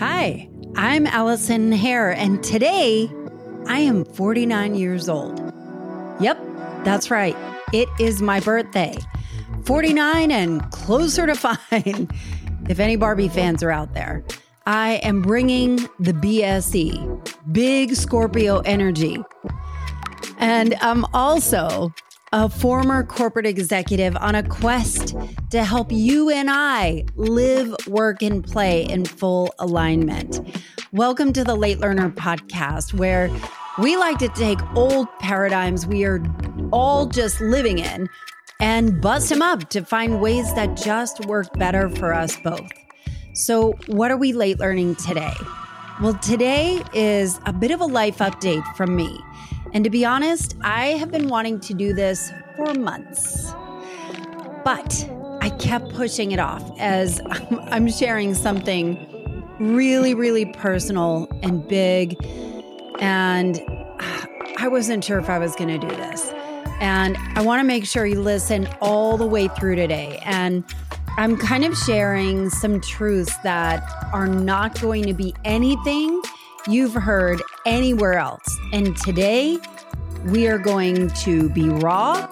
Hi, I'm Allison Hare, and today I am 49 years old. Yep, that's right. It is my birthday. 49 and closer to fine, if any Barbie fans are out there. I am bringing the BSE, big Scorpio energy. And I'm also a former corporate executive on a quest to help you and I live, work, and play in full alignment. Welcome to the Late Learner Podcast, where we like to take old paradigms we are all just living in and bust them up to find ways that just work better for us both. So, what are we late learning today? Well, today is a bit of a life update from me. And to be honest, I have been wanting to do this for months. But I kept pushing it off as I'm sharing something really, really personal and big. And I wasn't sure if I was going to do this. And I want to make sure you listen all the way through today. And I'm kind of sharing some truths that are not going to be anything you've heard anywhere else. And today, we are going to be raw,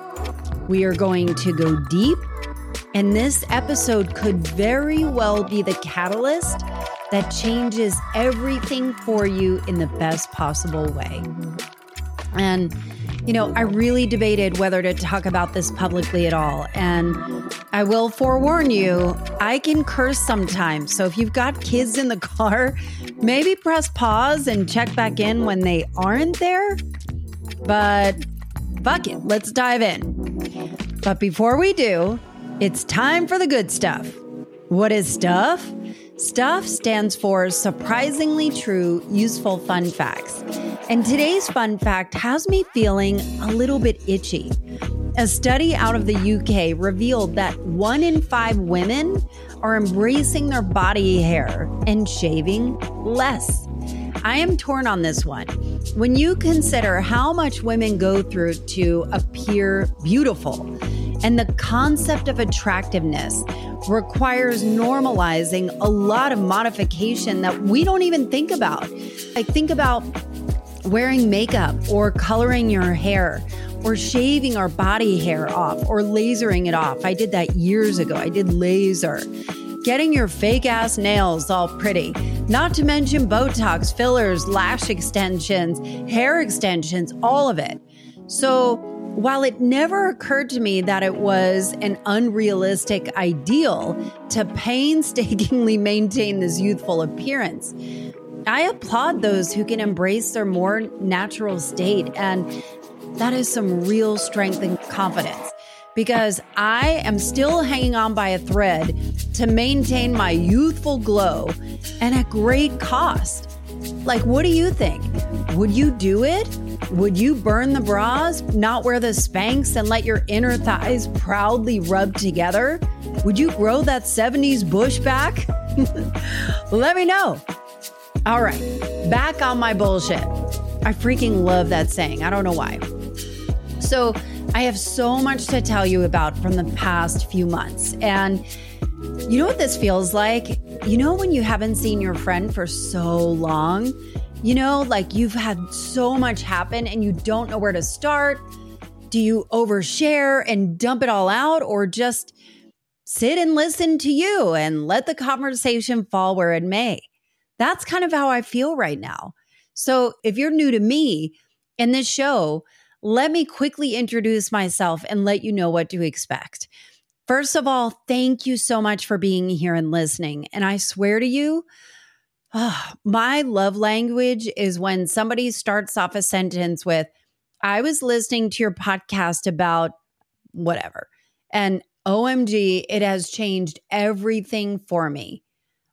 we are going to go deep, and this episode could very well be the catalyst that changes everything for you in the best possible way. And you know, I really debated whether to talk about this publicly at all. And I will forewarn you, I can curse sometimes. So if you've got kids in the car, maybe press pause and check back in when they aren't there. But fuck it, let's dive in. But before we do, it's time for the good stuff. What is stuff? Stuff stands for surprisingly true, useful fun facts. And today's fun fact has me feeling a little bit itchy. A study out of the UK revealed that one in five women are embracing their body hair and shaving less. I am torn on this one. When you consider how much women go through to appear beautiful, and the concept of attractiveness requires normalizing a lot of modification that we don't even think about. I think about wearing makeup or coloring your hair or shaving our body hair off or lasering it off. I did that years ago. I did laser. Getting your fake ass nails all pretty, not to mention Botox, fillers, lash extensions, hair extensions, all of it. So, while it never occurred to me that it was an unrealistic ideal to painstakingly maintain this youthful appearance, I applaud those who can embrace their more natural state. And that is some real strength and confidence because I am still hanging on by a thread to maintain my youthful glow and at great cost. Like, what do you think? Would you do it? Would you burn the bras, not wear the Spanx, and let your inner thighs proudly rub together? Would you grow that 70s bush back? let me know. All right, back on my bullshit. I freaking love that saying. I don't know why. So, I have so much to tell you about from the past few months. And you know what this feels like? You know, when you haven't seen your friend for so long, you know, like you've had so much happen and you don't know where to start. Do you overshare and dump it all out or just sit and listen to you and let the conversation fall where it may? That's kind of how I feel right now. So if you're new to me in this show, let me quickly introduce myself and let you know what to expect. First of all, thank you so much for being here and listening. And I swear to you, oh, my love language is when somebody starts off a sentence with, I was listening to your podcast about whatever. And OMG, it has changed everything for me.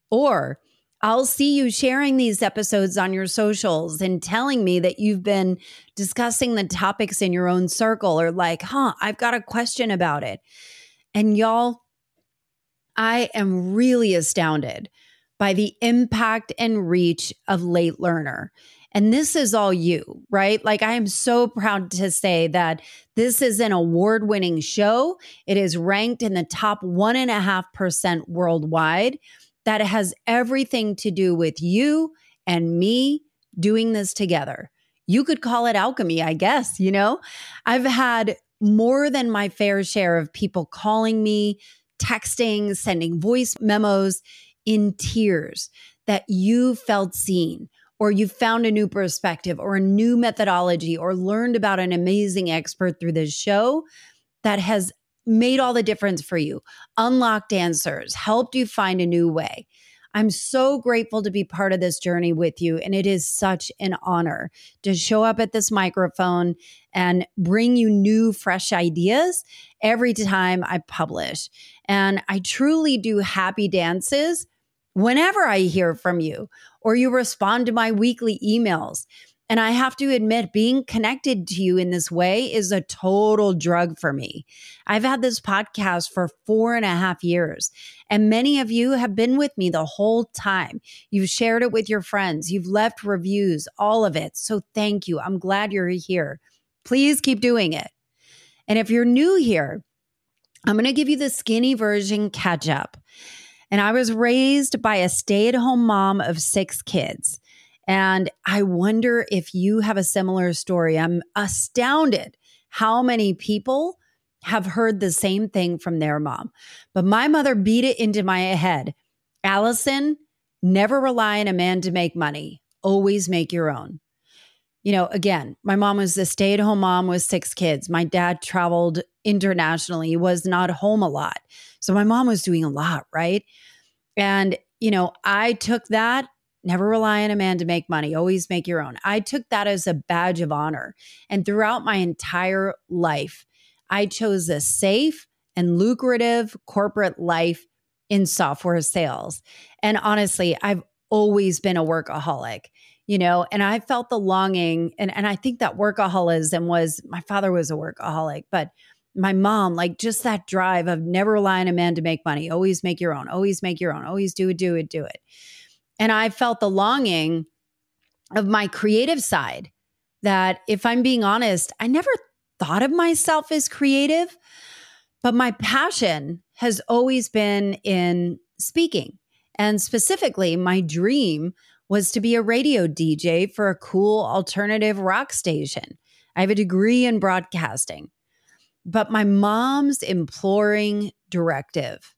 Or I'll see you sharing these episodes on your socials and telling me that you've been discussing the topics in your own circle or like, huh, I've got a question about it. And y'all, I am really astounded by the impact and reach of Late Learner. And this is all you, right? Like, I am so proud to say that this is an award winning show. It is ranked in the top 1.5% worldwide. That has everything to do with you and me doing this together. You could call it alchemy, I guess, you know? I've had more than my fair share of people calling me, texting, sending voice memos in tears that you felt seen or you found a new perspective or a new methodology or learned about an amazing expert through this show that has made all the difference for you, unlocked answers, helped you find a new way. I'm so grateful to be part of this journey with you. And it is such an honor to show up at this microphone and bring you new, fresh ideas every time I publish. And I truly do happy dances whenever I hear from you or you respond to my weekly emails. And I have to admit, being connected to you in this way is a total drug for me. I've had this podcast for four and a half years, and many of you have been with me the whole time. You've shared it with your friends, you've left reviews, all of it. So thank you. I'm glad you're here. Please keep doing it. And if you're new here, I'm going to give you the skinny version catch up. And I was raised by a stay at home mom of six kids. And I wonder if you have a similar story. I'm astounded how many people have heard the same thing from their mom. But my mother beat it into my head Allison, never rely on a man to make money, always make your own. You know, again, my mom was a stay at home mom with six kids. My dad traveled internationally, he was not home a lot. So my mom was doing a lot, right? And, you know, I took that never rely on a man to make money, always make your own. I took that as a badge of honor. And throughout my entire life, I chose a safe and lucrative corporate life in software sales. And honestly, I've always been a workaholic, you know, and I felt the longing. And, and I think that workaholism was my father was a workaholic, but my mom, like just that drive of never rely on a man to make money, always make your own, always make your own, always do it, do it, do it. And I felt the longing of my creative side that, if I'm being honest, I never thought of myself as creative, but my passion has always been in speaking. And specifically, my dream was to be a radio DJ for a cool alternative rock station. I have a degree in broadcasting. But my mom's imploring directive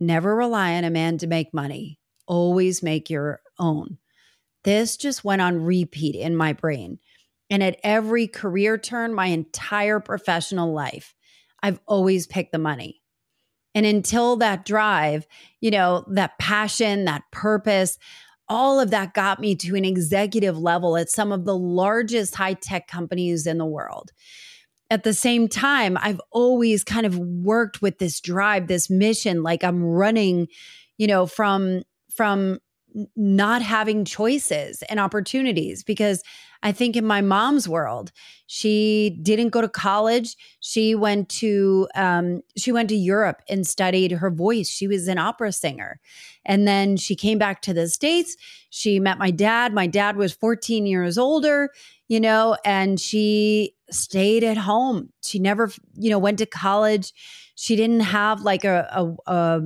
never rely on a man to make money always make your own. This just went on repeat in my brain. And at every career turn, my entire professional life, I've always picked the money. And until that drive, you know, that passion, that purpose, all of that got me to an executive level at some of the largest high tech companies in the world. At the same time, I've always kind of worked with this drive, this mission, like I'm running, you know, from from not having choices and opportunities because I think in my mom's world, she didn't go to college. She went to um, she went to Europe and studied her voice. She was an opera singer, and then she came back to the states. She met my dad. My dad was 14 years older, you know, and she stayed at home. She never, you know, went to college. She didn't have like a, a, a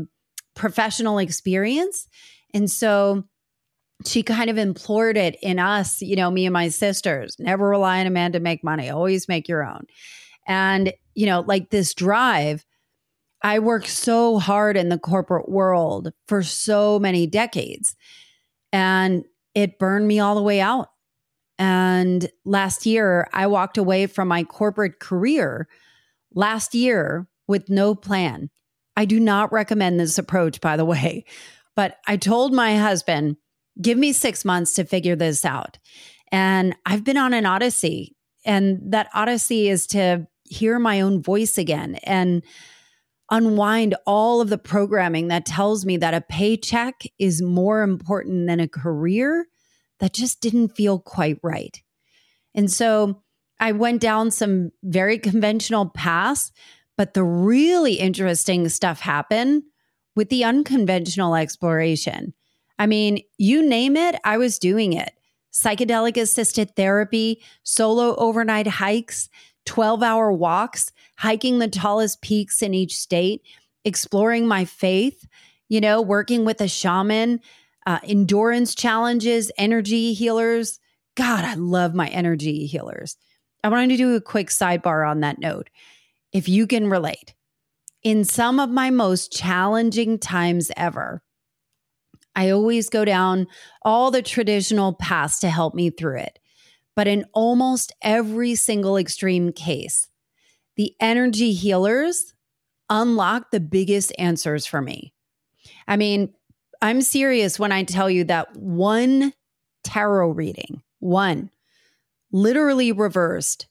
professional experience and so she kind of implored it in us, you know, me and my sisters never rely on a man to make money, always make your own. And, you know, like this drive, I worked so hard in the corporate world for so many decades and it burned me all the way out. And last year, I walked away from my corporate career last year with no plan. I do not recommend this approach, by the way, but I told my husband, give me six months to figure this out. And I've been on an odyssey. And that odyssey is to hear my own voice again and unwind all of the programming that tells me that a paycheck is more important than a career that just didn't feel quite right. And so I went down some very conventional paths, but the really interesting stuff happened with the unconventional exploration. I mean, you name it, I was doing it. Psychedelic assisted therapy, solo overnight hikes, 12 hour walks, hiking the tallest peaks in each state, exploring my faith, you know, working with a shaman, uh, endurance challenges, energy healers. God, I love my energy healers. I wanted to do a quick sidebar on that note. If you can relate, in some of my most challenging times ever, I always go down all the traditional paths to help me through it. But in almost every single extreme case, the energy healers unlock the biggest answers for me. I mean, I'm serious when I tell you that one tarot reading, one, literally reversed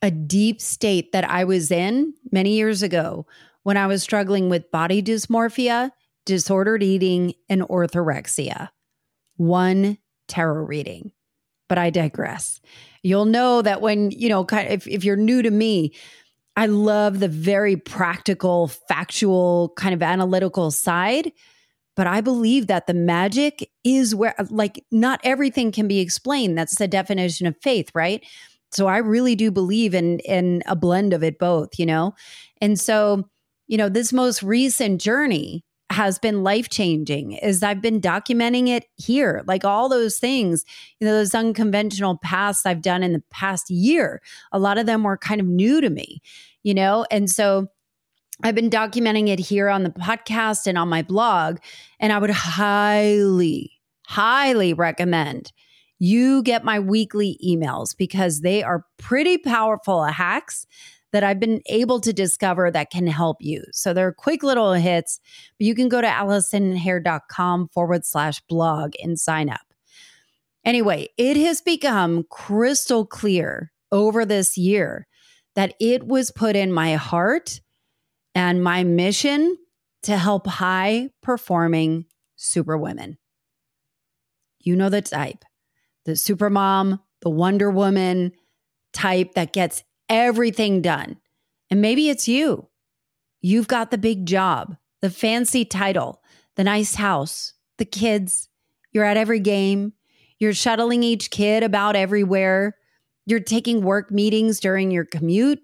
a deep state that I was in many years ago when I was struggling with body dysmorphia, disordered eating, and orthorexia. One tarot reading. But I digress. You'll know that when, you know, if, if you're new to me, I love the very practical, factual, kind of analytical side. But I believe that the magic is where, like, not everything can be explained. That's the definition of faith, right? So I really do believe in in a blend of it both, you know? And so, you know, this most recent journey has been life changing is I've been documenting it here. Like all those things, you know, those unconventional paths I've done in the past year, a lot of them were kind of new to me, you know? And so I've been documenting it here on the podcast and on my blog. And I would highly, highly recommend you get my weekly emails because they are pretty powerful hacks that I've been able to discover that can help you. So they're quick little hits, but you can go to AllisonHare.com forward slash blog and sign up. Anyway, it has become crystal clear over this year that it was put in my heart and my mission to help high performing superwomen. You know the type the supermom, the Wonder Woman type that gets everything done. And maybe it's you. You've got the big job, the fancy title, the nice house, the kids. You're at every game. You're shuttling each kid about everywhere. You're taking work meetings during your commute.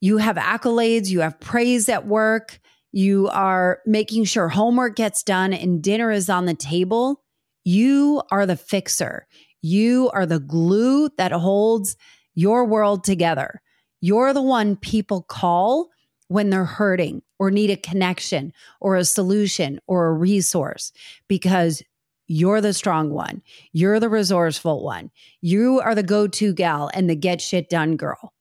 You have accolades, you have praise at work. You are making sure homework gets done and dinner is on the table. You are the fixer. You are the glue that holds your world together. You're the one people call when they're hurting or need a connection or a solution or a resource because you're the strong one. You're the resourceful one. You are the go to gal and the get shit done girl.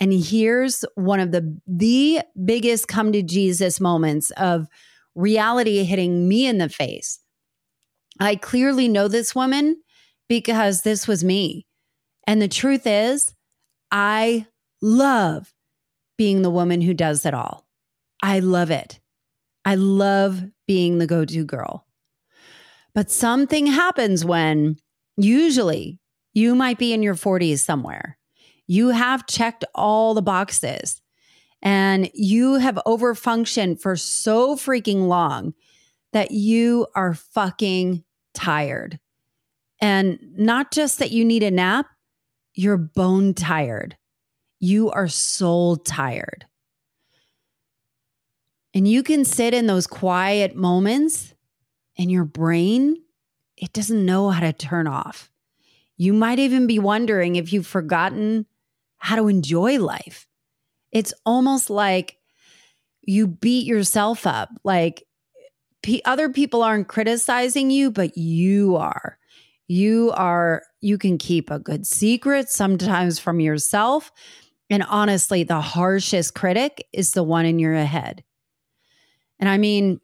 And here's one of the the biggest come to Jesus moments of reality hitting me in the face. I clearly know this woman because this was me. And the truth is, I love being the woman who does it all. I love it. I love being the go to girl. But something happens when usually you might be in your 40s somewhere. You have checked all the boxes and you have overfunctioned for so freaking long that you are fucking tired. And not just that you need a nap, you're bone tired. You are soul tired. And you can sit in those quiet moments and your brain, it doesn't know how to turn off. You might even be wondering if you've forgotten how to enjoy life. It's almost like you beat yourself up. Like p- other people aren't criticizing you, but you are. You are, you can keep a good secret sometimes from yourself. And honestly, the harshest critic is the one in your head. And I mean,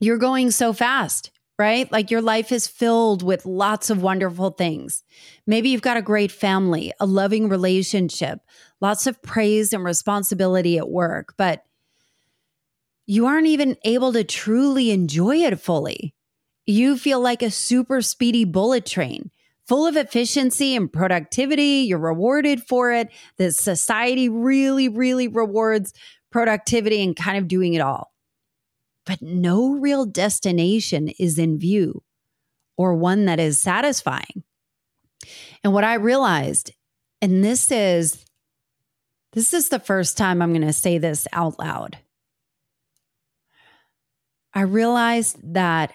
you're going so fast, right? Like your life is filled with lots of wonderful things. Maybe you've got a great family, a loving relationship, lots of praise and responsibility at work, but you aren't even able to truly enjoy it fully. You feel like a super speedy bullet train, full of efficiency and productivity. You're rewarded for it. The society really, really rewards productivity and kind of doing it all. But no real destination is in view or one that is satisfying. And what I realized, and this is this is the first time I'm going to say this out loud. I realized that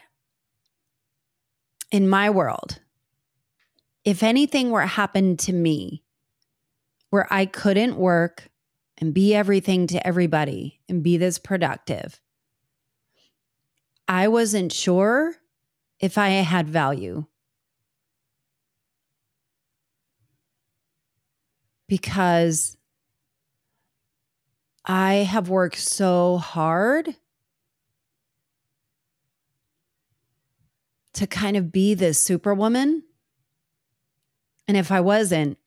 in my world, if anything were happened to me where I couldn't work and be everything to everybody and be this productive, I wasn't sure if I had value. Because I have worked so hard to kind of be this superwoman. And if I wasn't,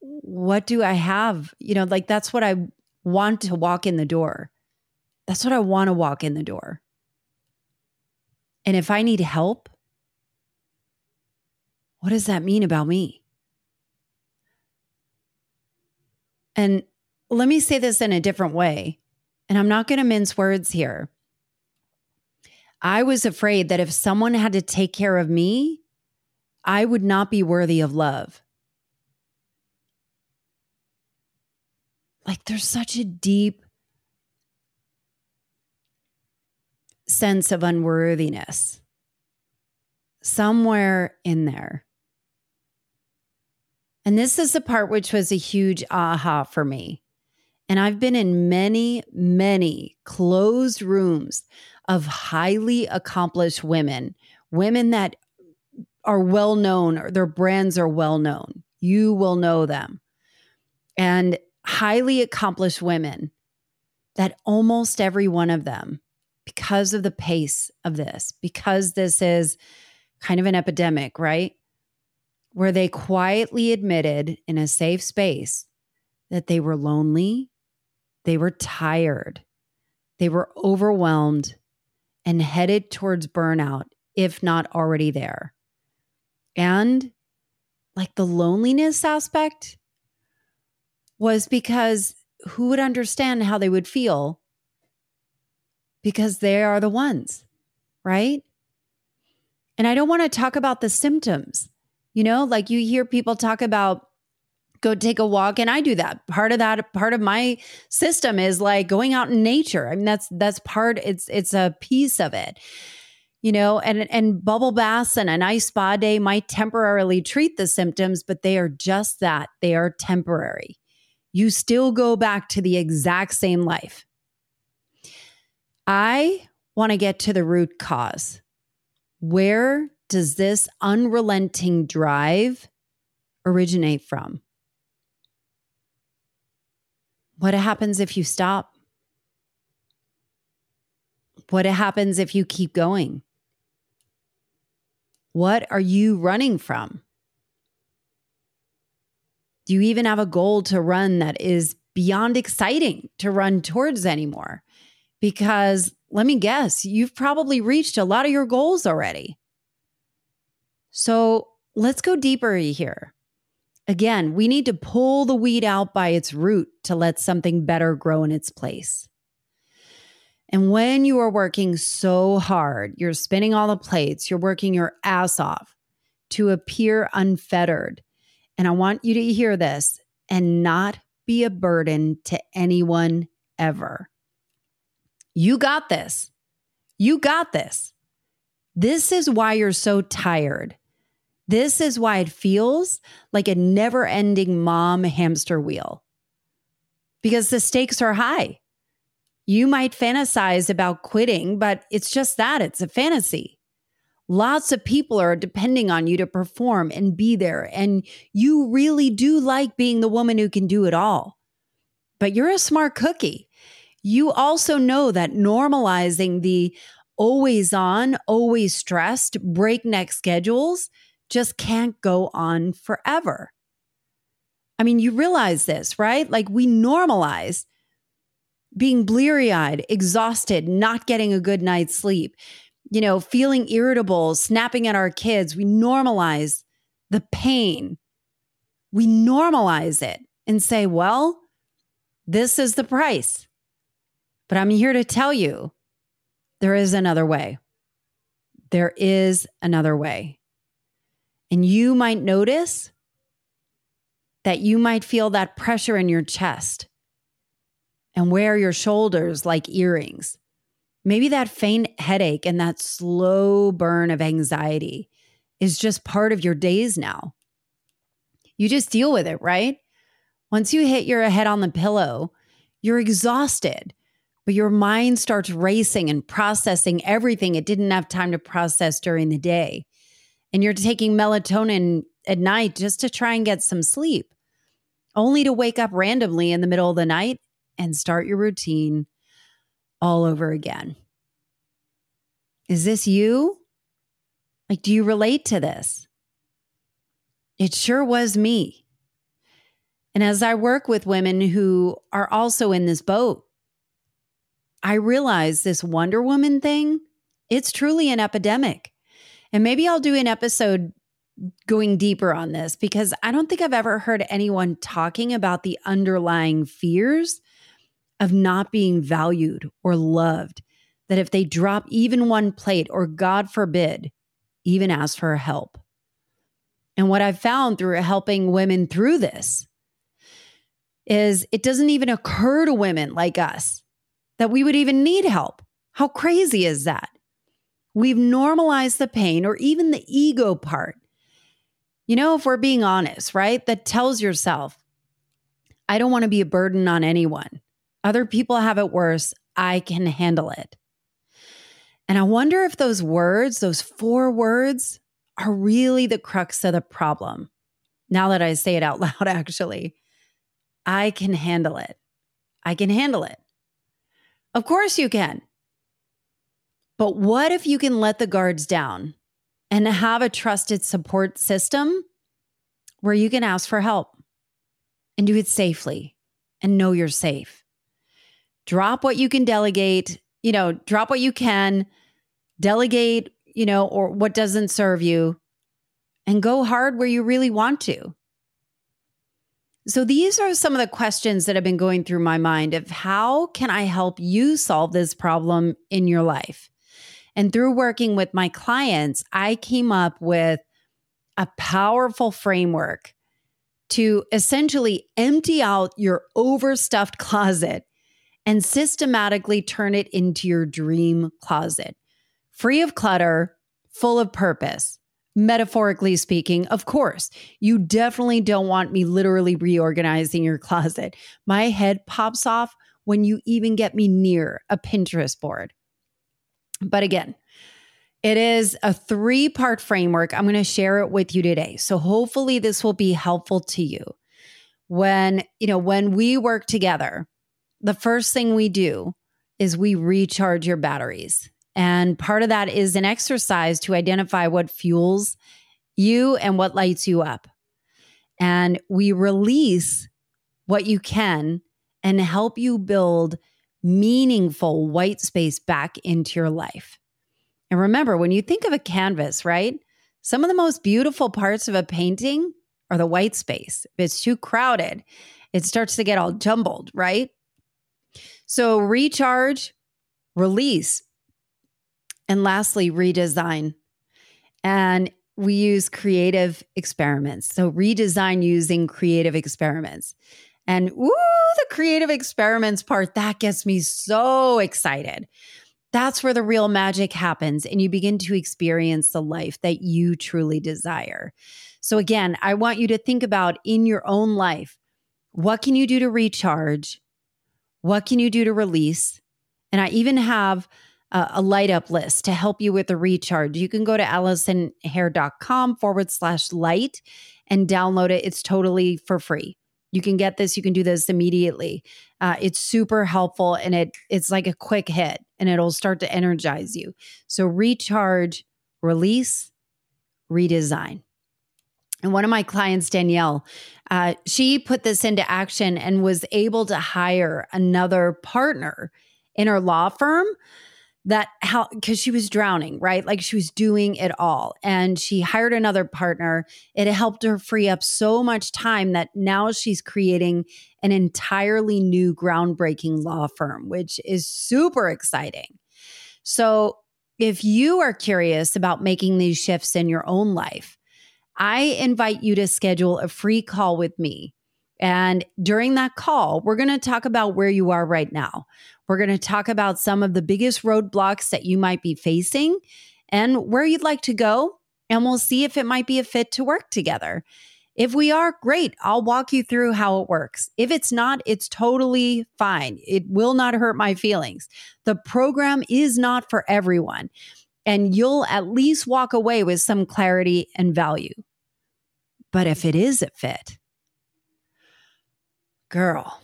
what do I have? You know, like that's what I want to walk in the door. That's what I want to walk in the door. And if I need help, what does that mean about me? And let me say this in a different way. And I'm not going to mince words here. I was afraid that if someone had to take care of me, I would not be worthy of love. Like there's such a deep sense of unworthiness somewhere in there. And this is the part which was a huge aha for me. And I've been in many, many closed rooms of highly accomplished women, women that are well known or their brands are well known. You will know them. And highly accomplished women that almost every one of them, because of the pace of this, because this is kind of an epidemic, right? Where they quietly admitted in a safe space that they were lonely, they were tired, they were overwhelmed, and headed towards burnout, if not already there. And like the loneliness aspect was because who would understand how they would feel? Because they are the ones, right? And I don't want to talk about the symptoms. You know, like you hear people talk about go take a walk and I do that. Part of that part of my system is like going out in nature. I mean that's that's part it's it's a piece of it. You know, and and bubble baths and a nice spa day might temporarily treat the symptoms, but they are just that. They are temporary. You still go back to the exact same life. I want to get to the root cause. Where does this unrelenting drive originate from? What happens if you stop? What happens if you keep going? What are you running from? Do you even have a goal to run that is beyond exciting to run towards anymore? Because let me guess, you've probably reached a lot of your goals already. So let's go deeper here. Again, we need to pull the weed out by its root to let something better grow in its place. And when you are working so hard, you're spinning all the plates, you're working your ass off to appear unfettered. And I want you to hear this and not be a burden to anyone ever. You got this. You got this. This is why you're so tired. This is why it feels like a never ending mom hamster wheel because the stakes are high. You might fantasize about quitting, but it's just that it's a fantasy. Lots of people are depending on you to perform and be there. And you really do like being the woman who can do it all. But you're a smart cookie. You also know that normalizing the always on, always stressed, breakneck schedules just can't go on forever. I mean, you realize this, right? Like we normalize being bleary eyed, exhausted, not getting a good night's sleep, you know, feeling irritable, snapping at our kids. We normalize the pain. We normalize it and say, well, this is the price. But I'm here to tell you there is another way. There is another way. And you might notice that you might feel that pressure in your chest and wear your shoulders like earrings. Maybe that faint headache and that slow burn of anxiety is just part of your days now. You just deal with it, right? Once you hit your head on the pillow, you're exhausted, but your mind starts racing and processing everything it didn't have time to process during the day. And you're taking melatonin at night just to try and get some sleep, only to wake up randomly in the middle of the night and start your routine all over again. Is this you? Like, do you relate to this? It sure was me. And as I work with women who are also in this boat, I realize this Wonder Woman thing, it's truly an epidemic. And maybe I'll do an episode going deeper on this because I don't think I've ever heard anyone talking about the underlying fears of not being valued or loved. That if they drop even one plate, or God forbid, even ask for help. And what I've found through helping women through this is it doesn't even occur to women like us that we would even need help. How crazy is that? We've normalized the pain or even the ego part. You know, if we're being honest, right? That tells yourself, I don't want to be a burden on anyone. Other people have it worse. I can handle it. And I wonder if those words, those four words, are really the crux of the problem. Now that I say it out loud, actually, I can handle it. I can handle it. Of course, you can. But what if you can let the guards down and have a trusted support system where you can ask for help and do it safely and know you're safe? drop what you can delegate, you know, drop what you can, delegate, you know, or what doesn't serve you, and go hard where you really want to. So these are some of the questions that have been going through my mind of how can I help you solve this problem in your life? And through working with my clients, I came up with a powerful framework to essentially empty out your overstuffed closet and systematically turn it into your dream closet. Free of clutter, full of purpose. Metaphorically speaking, of course, you definitely don't want me literally reorganizing your closet. My head pops off when you even get me near a Pinterest board. But again, it is a three part framework. I'm going to share it with you today. So hopefully this will be helpful to you. When, you know, when we work together, the first thing we do is we recharge your batteries. And part of that is an exercise to identify what fuels you and what lights you up. And we release what you can and help you build meaningful white space back into your life. And remember, when you think of a canvas, right? Some of the most beautiful parts of a painting are the white space. If it's too crowded, it starts to get all jumbled, right? So, recharge, release, and lastly, redesign. And we use creative experiments. So, redesign using creative experiments. And ooh, the creative experiments part, that gets me so excited. That's where the real magic happens, and you begin to experience the life that you truly desire. So, again, I want you to think about in your own life what can you do to recharge? What can you do to release? And I even have a, a light up list to help you with the recharge. You can go to AllisonHare.com forward slash light and download it. It's totally for free. You can get this. You can do this immediately. Uh, it's super helpful and it it's like a quick hit and it'll start to energize you. So recharge, release, redesign. And one of my clients, Danielle, uh, she put this into action and was able to hire another partner in her law firm that how because she was drowning right like she was doing it all and she hired another partner it helped her free up so much time that now she's creating an entirely new groundbreaking law firm which is super exciting so if you are curious about making these shifts in your own life I invite you to schedule a free call with me. And during that call, we're going to talk about where you are right now. We're going to talk about some of the biggest roadblocks that you might be facing and where you'd like to go. And we'll see if it might be a fit to work together. If we are, great. I'll walk you through how it works. If it's not, it's totally fine. It will not hurt my feelings. The program is not for everyone, and you'll at least walk away with some clarity and value. But if it is a fit, girl,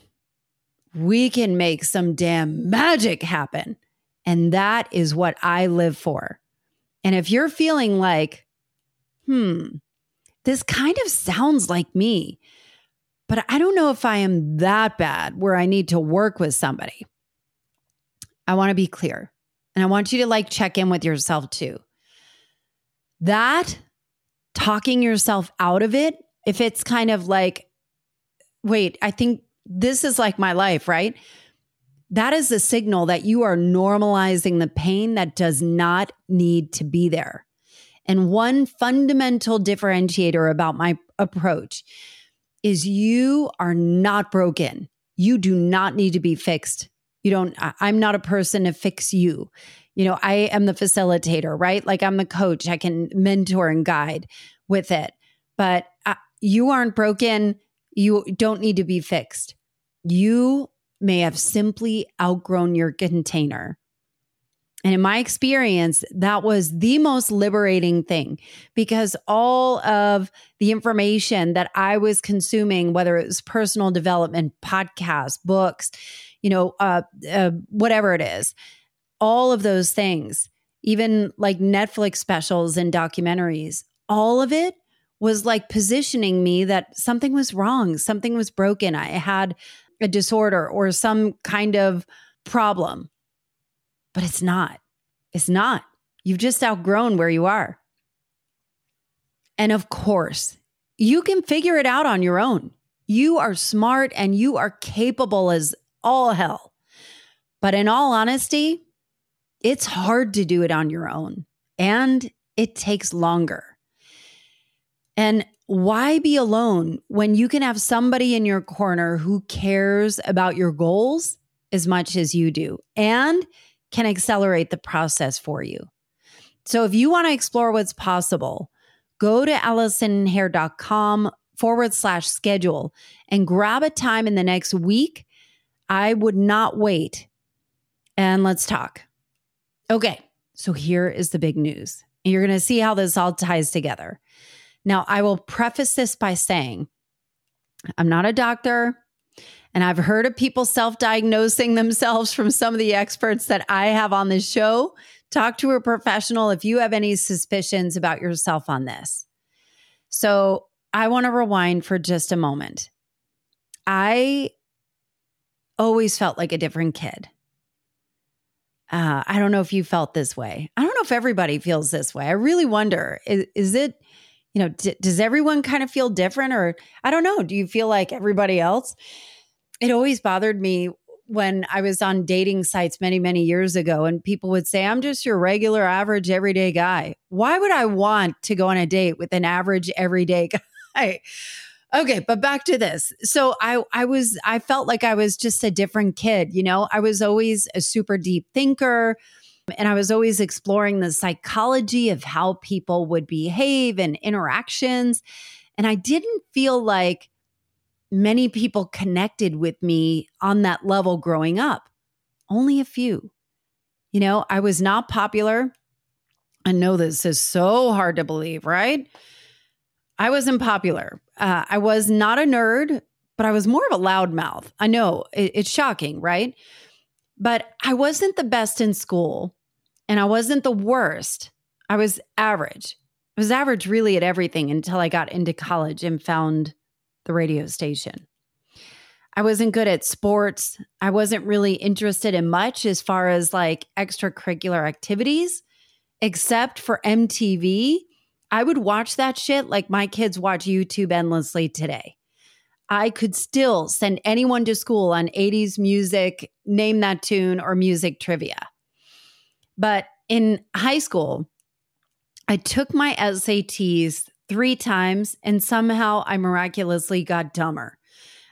we can make some damn magic happen. And that is what I live for. And if you're feeling like, hmm, this kind of sounds like me, but I don't know if I am that bad where I need to work with somebody. I want to be clear. And I want you to like check in with yourself too. That talking yourself out of it, if it's kind of like, wait, I think this is like my life, right? That is a signal that you are normalizing the pain that does not need to be there. And one fundamental differentiator about my approach is you are not broken. You do not need to be fixed. You don't, I'm not a person to fix you. You know, I am the facilitator, right? Like I'm the coach. I can mentor and guide with it. But uh, you aren't broken. You don't need to be fixed. You may have simply outgrown your container. And in my experience, that was the most liberating thing because all of the information that I was consuming, whether it was personal development, podcasts, books, you know, uh, uh, whatever it is, all of those things, even like Netflix specials and documentaries, all of it was like positioning me that something was wrong, something was broken. I had a disorder or some kind of problem but it's not. It's not. You've just outgrown where you are. And of course, you can figure it out on your own. You are smart and you are capable as all hell. But in all honesty, it's hard to do it on your own and it takes longer. And why be alone when you can have somebody in your corner who cares about your goals as much as you do and can accelerate the process for you. So if you want to explore what's possible, go to AllisonHare.com forward slash schedule and grab a time in the next week. I would not wait. And let's talk. Okay, so here is the big news. You're going to see how this all ties together. Now, I will preface this by saying I'm not a doctor. And I've heard of people self diagnosing themselves from some of the experts that I have on this show. Talk to a professional if you have any suspicions about yourself on this. So I want to rewind for just a moment. I always felt like a different kid. Uh, I don't know if you felt this way. I don't know if everybody feels this way. I really wonder is, is it, you know, d- does everyone kind of feel different or I don't know. Do you feel like everybody else? it always bothered me when I was on dating sites many, many years ago, and people would say, I'm just your regular, average, everyday guy. Why would I want to go on a date with an average, everyday guy? okay, but back to this. So I I was I felt like I was just a different kid, you know? I was always a super deep thinker and I was always exploring the psychology of how people would behave and interactions. And I didn't feel like many people connected with me on that level growing up. Only a few. You know, I was not popular. I know this is so hard to believe, right? I wasn't popular. Uh, I was not a nerd, but I was more of a loudmouth. I know it, it's shocking, right? But I wasn't the best in school and I wasn't the worst. I was average. I was average really at everything until I got into college and found the radio station. I wasn't good at sports. I wasn't really interested in much as far as like extracurricular activities, except for MTV. I would watch that shit like my kids watch YouTube endlessly today. I could still send anyone to school on 80s music, name that tune, or music trivia. But in high school, I took my SATs three times and somehow I miraculously got dumber.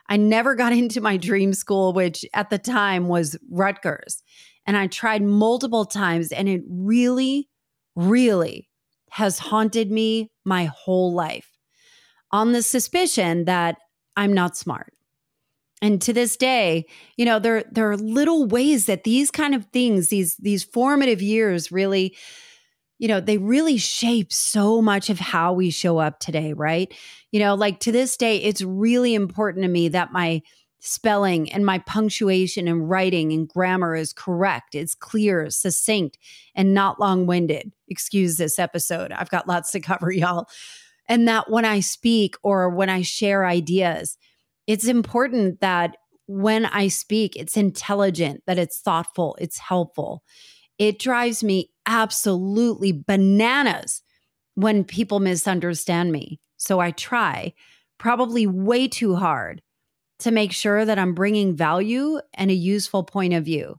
I never got into my dream school, which at the time was Rutgers. And I tried multiple times, and it really, really has haunted me my whole life on the suspicion that I'm not smart. And to this day, you know, there there are little ways that these kind of things, these these formative years really you know, they really shape so much of how we show up today, right? You know, like to this day, it's really important to me that my spelling and my punctuation and writing and grammar is correct. It's clear, succinct, and not long winded. Excuse this episode. I've got lots to cover, y'all. And that when I speak or when I share ideas, it's important that when I speak, it's intelligent, that it's thoughtful, it's helpful. It drives me absolutely bananas when people misunderstand me. So I try, probably way too hard, to make sure that I'm bringing value and a useful point of view.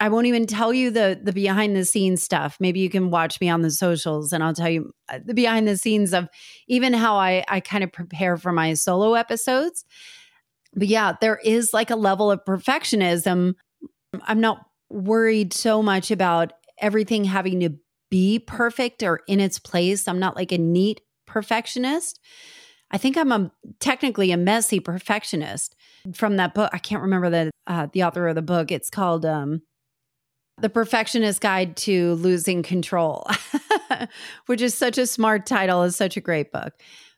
I won't even tell you the the behind the scenes stuff. Maybe you can watch me on the socials and I'll tell you uh, the behind the scenes of even how I I kind of prepare for my solo episodes. But yeah, there is like a level of perfectionism. I'm not worried so much about everything having to be perfect or in its place. I'm not like a neat perfectionist. I think I'm a technically a messy perfectionist. From that book, I can't remember the uh, the author of the book. It's called um, "The Perfectionist Guide to Losing Control," which is such a smart title. is such a great book.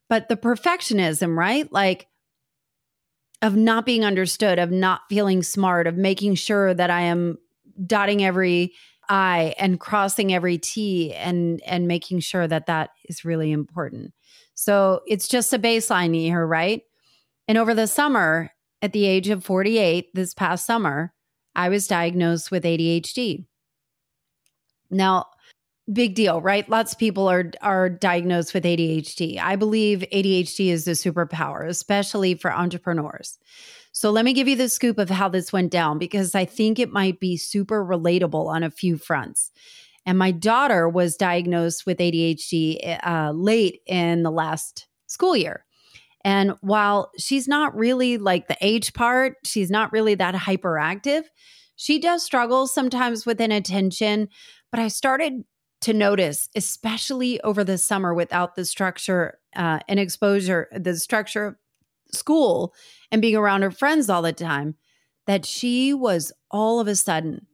But the perfectionism, right? Like of not being understood, of not feeling smart, of making sure that I am dotting every I and crossing every T and and making sure that that is really important. So it's just a baseline here, right? And over the summer, at the age of 48, this past summer, I was diagnosed with ADHD. Now, big deal, right? Lots of people are are diagnosed with ADHD. I believe ADHD is a superpower, especially for entrepreneurs. So let me give you the scoop of how this went down because I think it might be super relatable on a few fronts. And my daughter was diagnosed with ADHD uh, late in the last school year. And while she's not really like the age part, she's not really that hyperactive. She does struggle sometimes with inattention, but I started to notice, especially over the summer without the structure uh, and exposure, the structure of school and being around her friends all the time that she was all of a sudden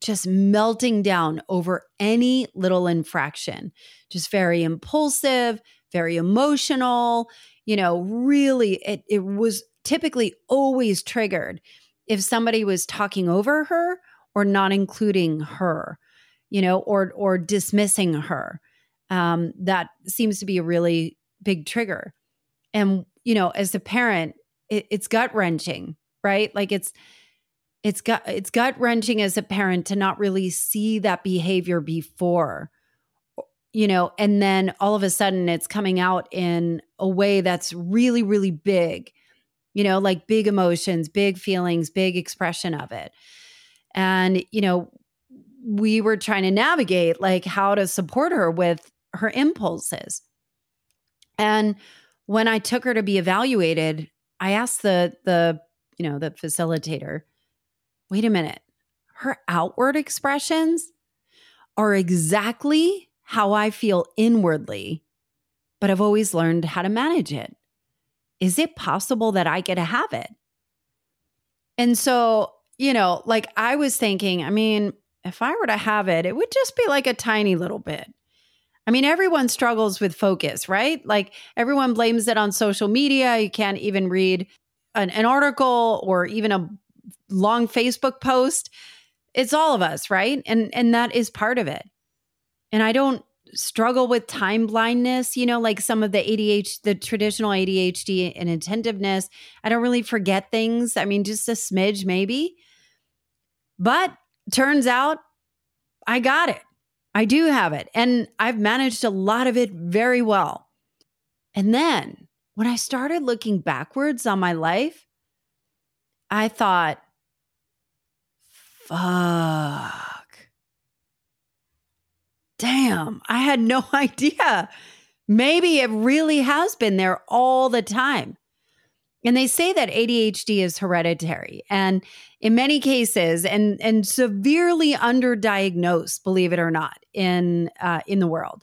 just melting down over any little infraction, just very impulsive, very emotional. You know, really, it, it was typically always triggered if somebody was talking over her or not including her, you know, or or dismissing her. Um, that seems to be a really big trigger. And you know, as a parent, it, it's gut wrenching, right? Like it's it's gut it's gut wrenching as a parent to not really see that behavior before you know and then all of a sudden it's coming out in a way that's really really big you know like big emotions big feelings big expression of it. And you know we were trying to navigate like how to support her with her impulses. And when i took her to be evaluated I asked the the you know the facilitator, wait a minute, her outward expressions are exactly how I feel inwardly, but I've always learned how to manage it. Is it possible that I get to have it? And so, you know, like I was thinking, I mean, if I were to have it, it would just be like a tiny little bit. I mean, everyone struggles with focus, right? Like everyone blames it on social media. You can't even read an, an, article or even a long Facebook post. It's all of us, right? And and that is part of it. And I don't struggle with time blindness, you know, like some of the ADHD, the traditional ADHD and attentiveness. I don't really forget things. I mean, just a smidge maybe. But turns out I got it. I do have it. And I've managed a lot of it very well. And then when I started looking backwards on my life, I thought, fuck. Damn, I had no idea. Maybe it really has been there all the time. And they say that ADHD is hereditary and in many cases and and severely underdiagnosed, believe it or not, in uh, in the world.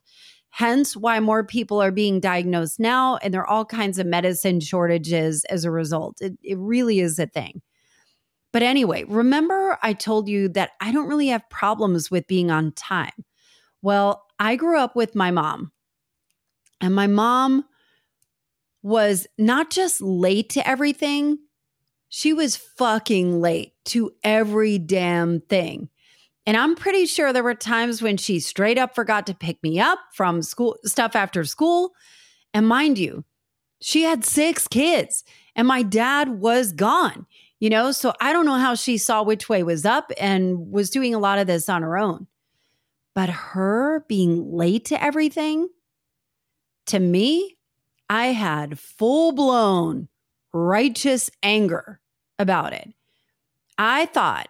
Hence why more people are being diagnosed now and there are all kinds of medicine shortages as a result. It, it really is a thing. But anyway, remember I told you that I don't really have problems with being on time. Well, I grew up with my mom. And my mom was not just late to everything, she was fucking late to every damn thing. And I'm pretty sure there were times when she straight up forgot to pick me up from school stuff after school. And mind you, she had six kids and my dad was gone, you know? So I don't know how she saw which way was up and was doing a lot of this on her own. But her being late to everything, to me, I had full blown righteous anger about it. I thought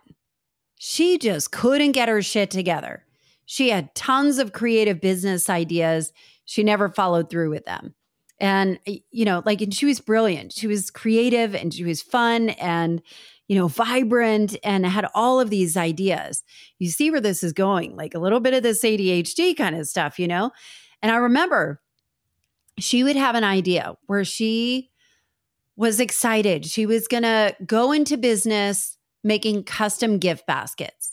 she just couldn't get her shit together. She had tons of creative business ideas. She never followed through with them. And, you know, like, and she was brilliant. She was creative and she was fun and, you know, vibrant and had all of these ideas. You see where this is going, like a little bit of this ADHD kind of stuff, you know? And I remember she would have an idea where she was excited. She was going to go into business making custom gift baskets.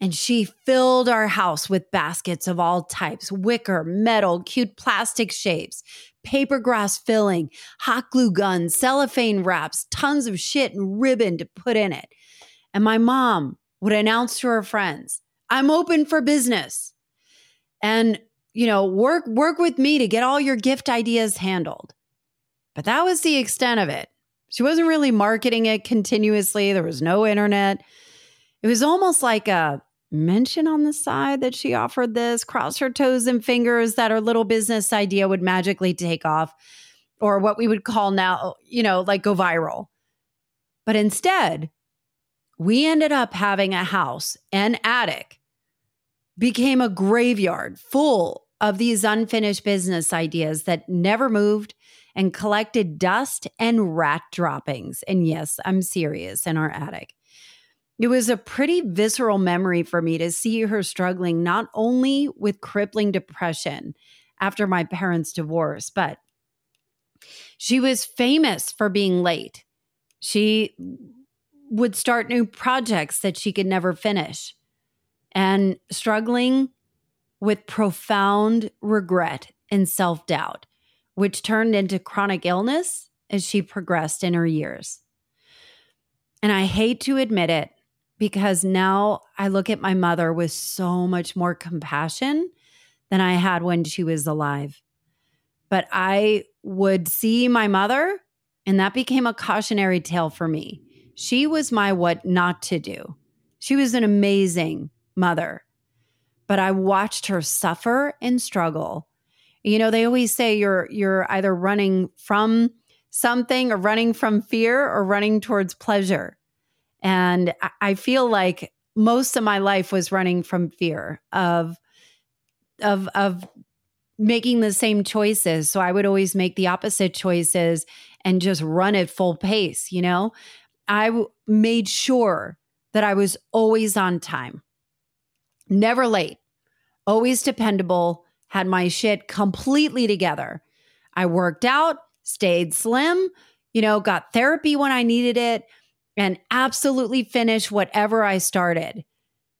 And she filled our house with baskets of all types wicker, metal, cute plastic shapes, paper grass filling, hot glue guns, cellophane wraps, tons of shit and ribbon to put in it. And my mom would announce to her friends, I'm open for business. And, you know, work work with me to get all your gift ideas handled. But that was the extent of it. She wasn't really marketing it continuously. There was no internet. It was almost like a mention on the side that she offered this, cross her toes and fingers that her little business idea would magically take off, or what we would call now, you know, like go viral. But instead, we ended up having a house and attic became a graveyard full of these unfinished business ideas that never moved and collected dust and rat droppings. And yes, I'm serious in our attic. It was a pretty visceral memory for me to see her struggling not only with crippling depression after my parents' divorce, but she was famous for being late. She would start new projects that she could never finish and struggling with profound regret and self doubt which turned into chronic illness as she progressed in her years. And I hate to admit it because now I look at my mother with so much more compassion than I had when she was alive. But I would see my mother, and that became a cautionary tale for me. She was my what not to do. She was an amazing mother, but I watched her suffer and struggle you know, they always say you're you're either running from something or running from fear or running towards pleasure. And I feel like most of my life was running from fear of of of making the same choices. So I would always make the opposite choices and just run at full pace, you know? I w- made sure that I was always on time. Never late. Always dependable had my shit completely together. I worked out, stayed slim, you know, got therapy when I needed it, and absolutely finish whatever I started.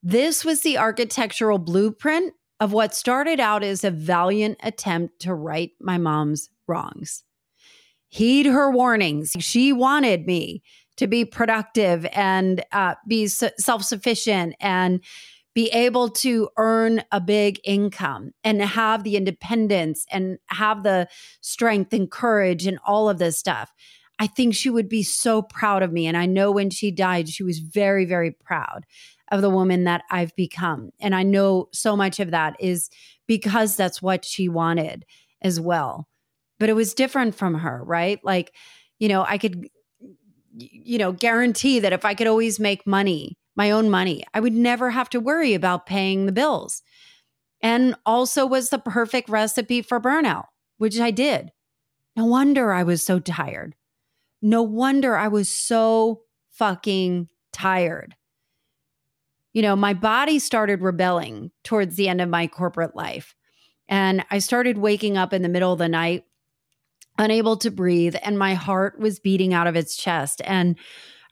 This was the architectural blueprint of what started out as a valiant attempt to right my mom's wrongs. Heed her warnings. She wanted me to be productive and uh, be self sufficient and be able to earn a big income and have the independence and have the strength and courage and all of this stuff. I think she would be so proud of me. And I know when she died, she was very, very proud of the woman that I've become. And I know so much of that is because that's what she wanted as well. But it was different from her, right? Like, you know, I could, you know, guarantee that if I could always make money, my own money. I would never have to worry about paying the bills. And also was the perfect recipe for burnout, which I did. No wonder I was so tired. No wonder I was so fucking tired. You know, my body started rebelling towards the end of my corporate life. And I started waking up in the middle of the night, unable to breathe, and my heart was beating out of its chest. And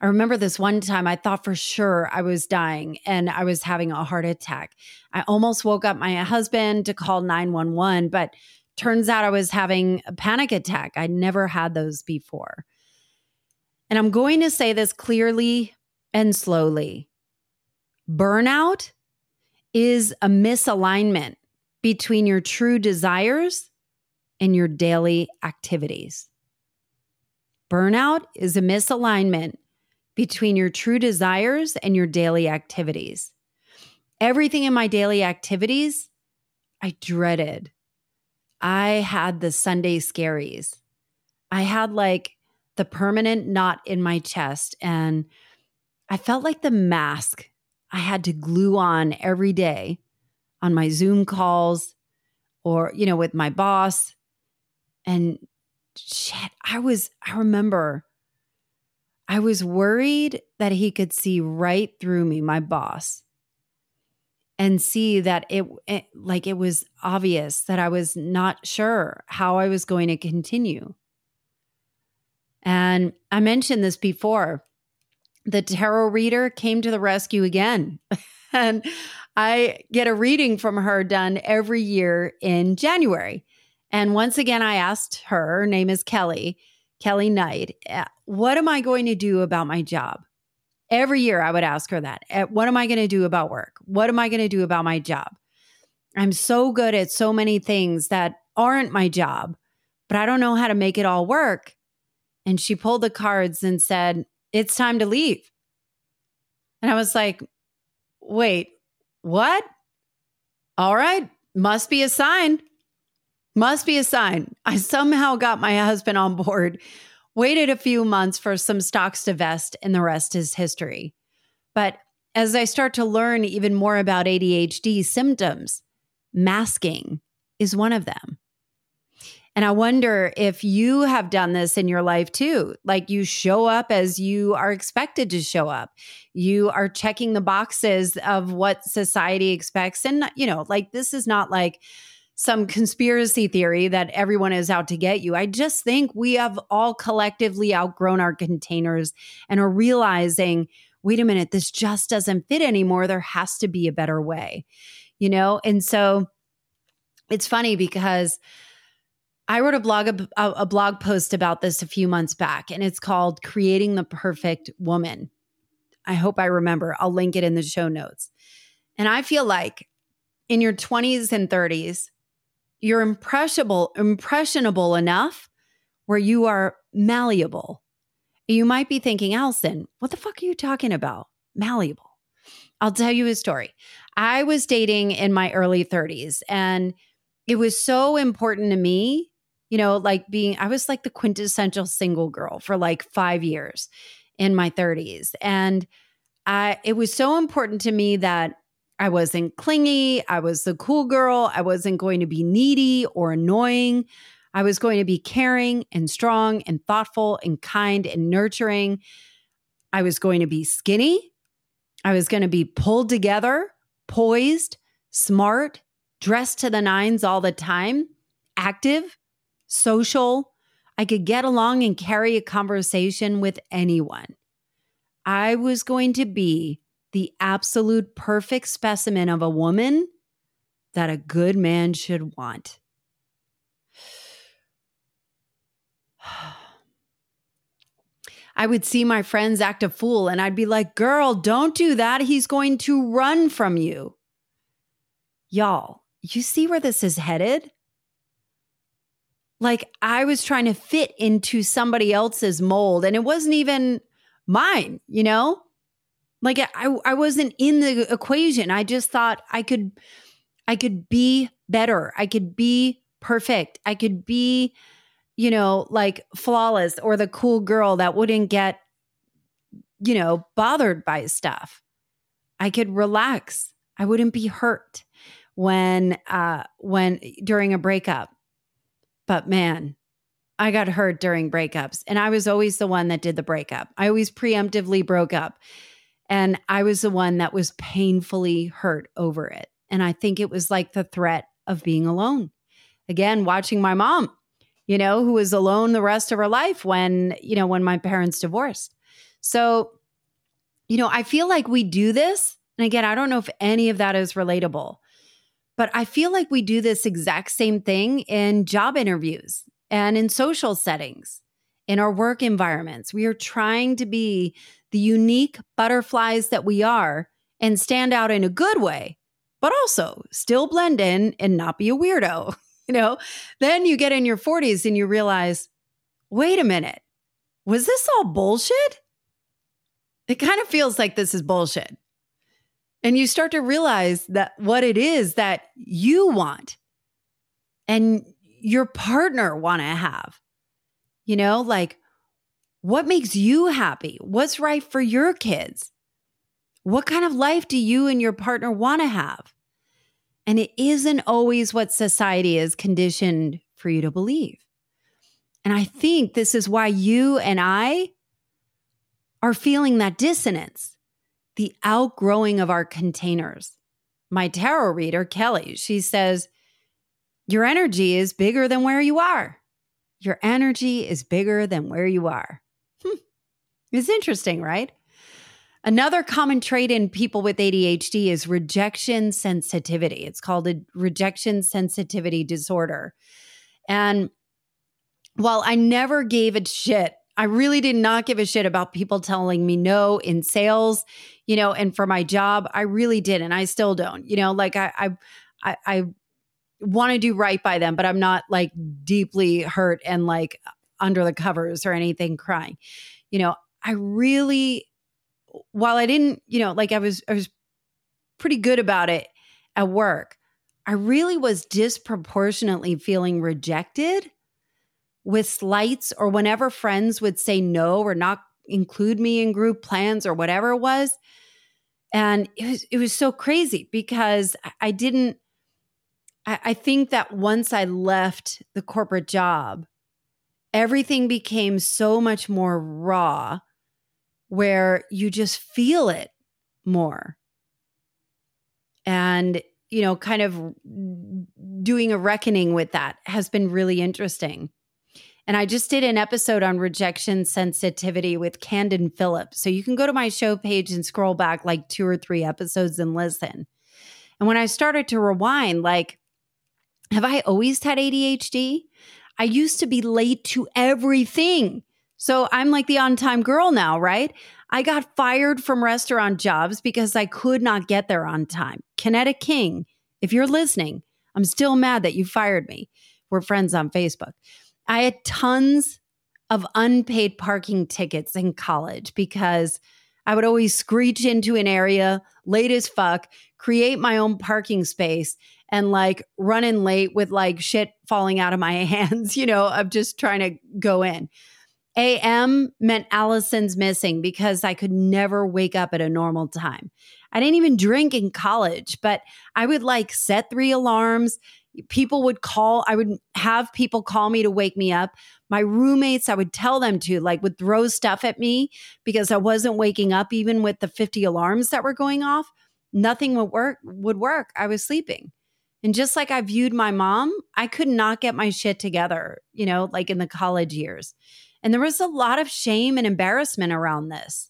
I remember this one time I thought for sure I was dying and I was having a heart attack. I almost woke up my husband to call 911, but turns out I was having a panic attack. I'd never had those before. And I'm going to say this clearly and slowly burnout is a misalignment between your true desires and your daily activities. Burnout is a misalignment between your true desires and your daily activities. Everything in my daily activities, I dreaded. I had the Sunday scaries. I had like the permanent knot in my chest, and I felt like the mask I had to glue on every day on my Zoom calls or, you know, with my boss. And shit, I was, I remember I was worried that he could see right through me, my boss, and see that it, it, like it was obvious that I was not sure how I was going to continue. And I mentioned this before. The tarot reader came to the rescue again. and I get a reading from her done every year in January. And once again, I asked her, her name is Kelly, Kelly Knight, uh, what am I going to do about my job? Every year I would ask her that. Uh, what am I going to do about work? What am I going to do about my job? I'm so good at so many things that aren't my job, but I don't know how to make it all work. And she pulled the cards and said, It's time to leave. And I was like, Wait, what? All right, must be a sign. Must be a sign. I somehow got my husband on board, waited a few months for some stocks to vest, and the rest is history. But as I start to learn even more about ADHD symptoms, masking is one of them. And I wonder if you have done this in your life too. Like you show up as you are expected to show up. You are checking the boxes of what society expects. And, you know, like this is not like, some conspiracy theory that everyone is out to get you. I just think we have all collectively outgrown our containers and are realizing wait a minute, this just doesn't fit anymore. There has to be a better way, you know? And so it's funny because I wrote a blog a, a blog post about this a few months back and it's called Creating the Perfect Woman. I hope I remember. I'll link it in the show notes. And I feel like in your 20s and 30s, you're impressionable, impressionable enough where you are malleable. You might be thinking, Allison, what the fuck are you talking about? Malleable. I'll tell you a story. I was dating in my early 30s and it was so important to me, you know, like being, I was like the quintessential single girl for like five years in my 30s. And I, it was so important to me that I wasn't clingy. I was the cool girl. I wasn't going to be needy or annoying. I was going to be caring and strong and thoughtful and kind and nurturing. I was going to be skinny. I was going to be pulled together, poised, smart, dressed to the nines all the time, active, social. I could get along and carry a conversation with anyone. I was going to be the absolute perfect specimen of a woman that a good man should want. I would see my friends act a fool and I'd be like, girl, don't do that. He's going to run from you. Y'all, you see where this is headed? Like, I was trying to fit into somebody else's mold and it wasn't even mine, you know? Like I, I wasn't in the equation. I just thought I could, I could be better. I could be perfect. I could be, you know, like flawless or the cool girl that wouldn't get, you know, bothered by stuff. I could relax. I wouldn't be hurt when, uh, when during a breakup. But man, I got hurt during breakups, and I was always the one that did the breakup. I always preemptively broke up. And I was the one that was painfully hurt over it. And I think it was like the threat of being alone. Again, watching my mom, you know, who was alone the rest of her life when, you know, when my parents divorced. So, you know, I feel like we do this. And again, I don't know if any of that is relatable, but I feel like we do this exact same thing in job interviews and in social settings, in our work environments. We are trying to be the unique butterflies that we are and stand out in a good way, but also still blend in and not be a weirdo. You know, then you get in your 40s and you realize, wait a minute, was this all bullshit? It kind of feels like this is bullshit. And you start to realize that what it is that you want and your partner want to have. You know, like what makes you happy? What's right for your kids? What kind of life do you and your partner want to have? And it isn't always what society is conditioned for you to believe. And I think this is why you and I are feeling that dissonance, the outgrowing of our containers. My tarot reader, Kelly, she says, Your energy is bigger than where you are. Your energy is bigger than where you are. Hmm. It's interesting, right? Another common trait in people with ADHD is rejection sensitivity. It's called a rejection sensitivity disorder. And while I never gave a shit, I really did not give a shit about people telling me no in sales, you know, and for my job, I really did. And I still don't, you know, like I, I, I, I want to do right by them, but I'm not like deeply hurt and like under the covers or anything crying. You know, I really, while I didn't, you know, like I was, I was pretty good about it at work. I really was disproportionately feeling rejected with slights or whenever friends would say no or not include me in group plans or whatever it was. And it was it was so crazy because I didn't I, I think that once I left the corporate job, everything became so much more raw where you just feel it more. And, you know, kind of doing a reckoning with that has been really interesting. And I just did an episode on rejection sensitivity with Candin Phillips. So you can go to my show page and scroll back like two or three episodes and listen. And when I started to rewind, like, have I always had ADHD? I used to be late to everything. So I'm like the on time girl now, right? I got fired from restaurant jobs because I could not get there on time. Kinetic King, if you're listening, I'm still mad that you fired me. We're friends on Facebook. I had tons of unpaid parking tickets in college because I would always screech into an area late as fuck, create my own parking space, and like run in late with like shit falling out of my hands, you know, of just trying to go in. AM meant Allison's missing because I could never wake up at a normal time. I didn't even drink in college, but I would like set three alarms. People would call, I would have people call me to wake me up. My roommates, I would tell them to, like, would throw stuff at me because I wasn't waking up even with the 50 alarms that were going off. Nothing would work, would work. I was sleeping. And just like I viewed my mom, I could not get my shit together, you know, like in the college years. And there was a lot of shame and embarrassment around this.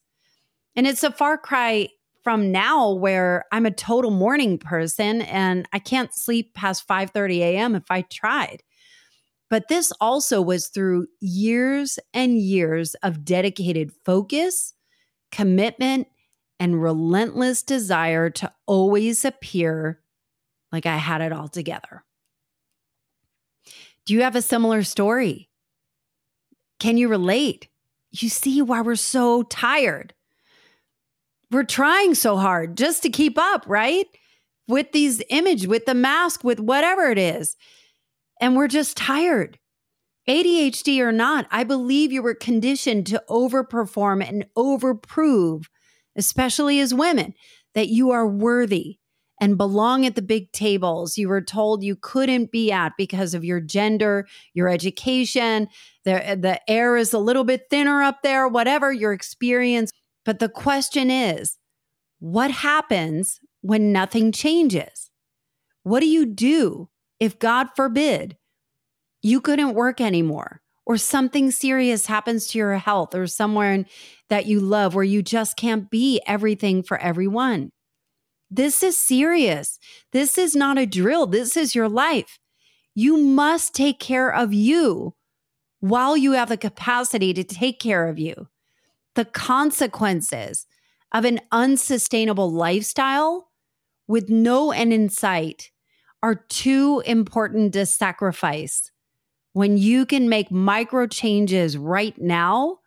And it's a far cry from now where I'm a total morning person and I can't sleep past 5:30 a.m. if I tried. But this also was through years and years of dedicated focus, commitment, and relentless desire to always appear like I had it all together. Do you have a similar story? Can you relate? You see why we're so tired. We're trying so hard just to keep up, right? With these image, with the mask, with whatever it is. And we're just tired. ADHD or not, I believe you were conditioned to overperform and overprove, especially as women, that you are worthy and belong at the big tables you were told you couldn't be at because of your gender, your education, the, the air is a little bit thinner up there, whatever your experience. But the question is, what happens when nothing changes? What do you do if, God forbid, you couldn't work anymore? or something serious happens to your health or somewhere that you love where you just can't be everything for everyone. This is serious. This is not a drill. This is your life. You must take care of you while you have the capacity to take care of you. The consequences of an unsustainable lifestyle with no end in sight are too important to sacrifice when you can make micro changes right now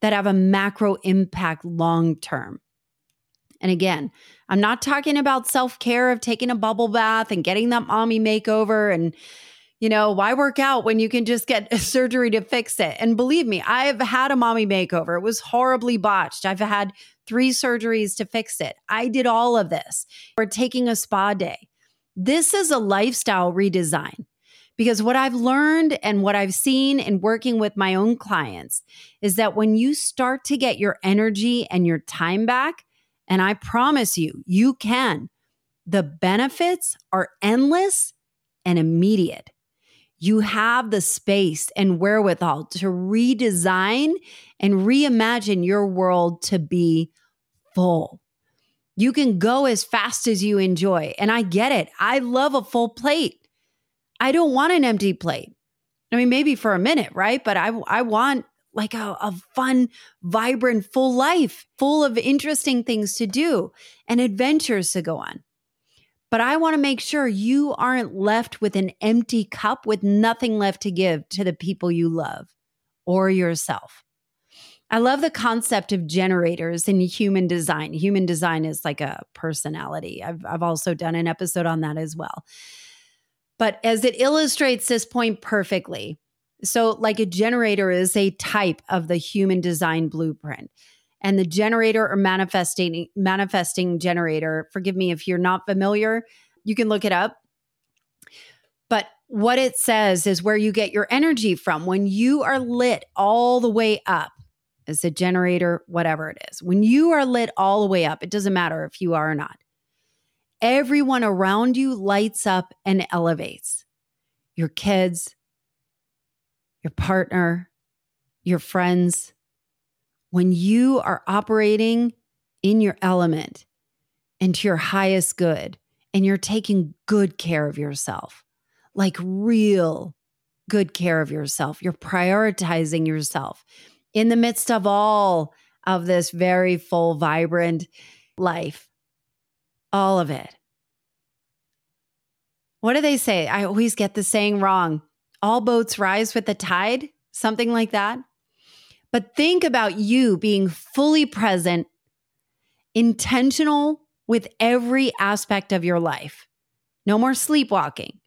that have a macro impact long term. And again, I'm not talking about self care of taking a bubble bath and getting that mommy makeover and, you know, why work out when you can just get a surgery to fix it? And believe me, I've had a mommy makeover. It was horribly botched. I've had three surgeries to fix it. I did all of this. We're taking a spa day. This is a lifestyle redesign. Because what I've learned and what I've seen in working with my own clients is that when you start to get your energy and your time back, and I promise you, you can, the benefits are endless and immediate. You have the space and wherewithal to redesign and reimagine your world to be full. You can go as fast as you enjoy. And I get it. I love a full plate. I don't want an empty plate. I mean, maybe for a minute, right? But I, I want like a, a fun, vibrant, full life, full of interesting things to do and adventures to go on. But I want to make sure you aren't left with an empty cup with nothing left to give to the people you love or yourself. I love the concept of generators in human design. Human design is like a personality. I've, I've also done an episode on that as well. But as it illustrates this point perfectly, so like a generator is a type of the human design blueprint. And the generator or manifesting manifesting generator, forgive me if you're not familiar, you can look it up. But what it says is where you get your energy from. When you are lit all the way up, as a generator, whatever it is, when you are lit all the way up, it doesn't matter if you are or not everyone around you lights up and elevates your kids, your partner, your friends. When you are operating in your element and to your highest good, and you're taking good care of yourself, like real good care of yourself, you're prioritizing yourself in the midst of all of this very full, vibrant life all of it. What do they say? I always get the saying wrong. All boats rise with the tide, something like that. But think about you being fully present, intentional with every aspect of your life. No more sleepwalking.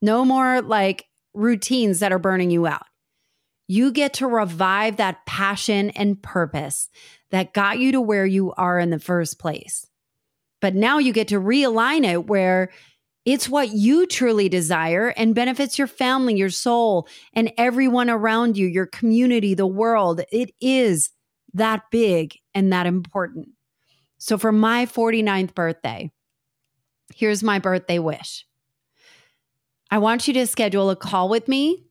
No more like routines that are burning you out. You get to revive that passion and purpose that got you to where you are in the first place. But now you get to realign it where it's what you truly desire and benefits your family, your soul, and everyone around you, your community, the world. It is that big and that important. So, for my 49th birthday, here's my birthday wish I want you to schedule a call with me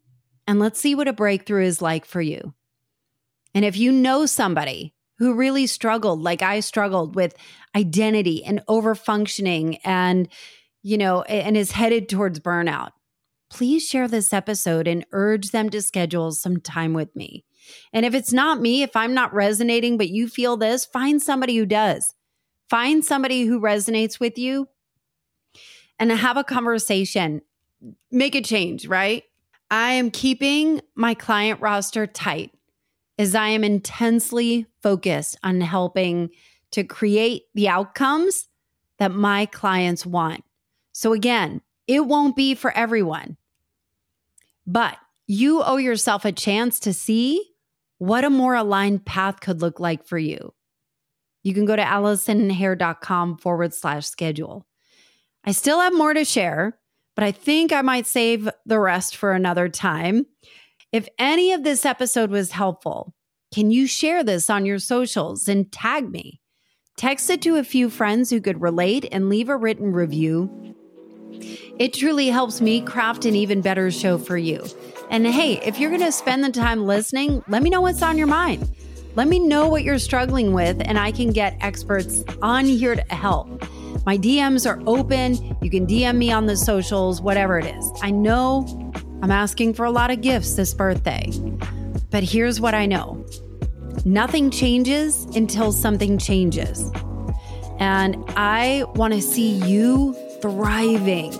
and let's see what a breakthrough is like for you. And if you know somebody who really struggled, like I struggled with identity and overfunctioning and, you know, and is headed towards burnout, please share this episode and urge them to schedule some time with me. And if it's not me, if I'm not resonating, but you feel this, find somebody who does. Find somebody who resonates with you and have a conversation. Make a change, right? I am keeping my client roster tight as I am intensely focused on helping to create the outcomes that my clients want. So, again, it won't be for everyone, but you owe yourself a chance to see what a more aligned path could look like for you. You can go to AllisonHare.com forward slash schedule. I still have more to share, but I think I might save the rest for another time. If any of this episode was helpful, can you share this on your socials and tag me? Text it to a few friends who could relate and leave a written review. It truly helps me craft an even better show for you. And hey, if you're going to spend the time listening, let me know what's on your mind. Let me know what you're struggling with, and I can get experts on here to help. My DMs are open. You can DM me on the socials, whatever it is. I know I'm asking for a lot of gifts this birthday, but here's what I know nothing changes until something changes. And I want to see you thriving,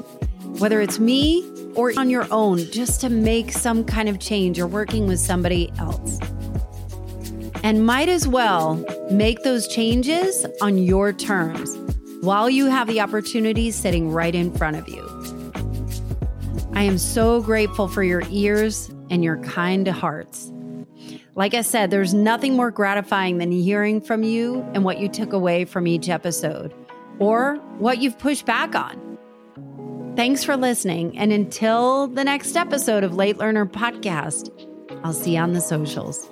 whether it's me or on your own, just to make some kind of change or working with somebody else and might as well make those changes on your terms while you have the opportunity sitting right in front of you. I am so grateful for your ears and your kind hearts. Like I said, there's nothing more gratifying than hearing from you and what you took away from each episode or what you've pushed back on. Thanks for listening. And until the next episode of Late Learner Podcast, I'll see you on the socials.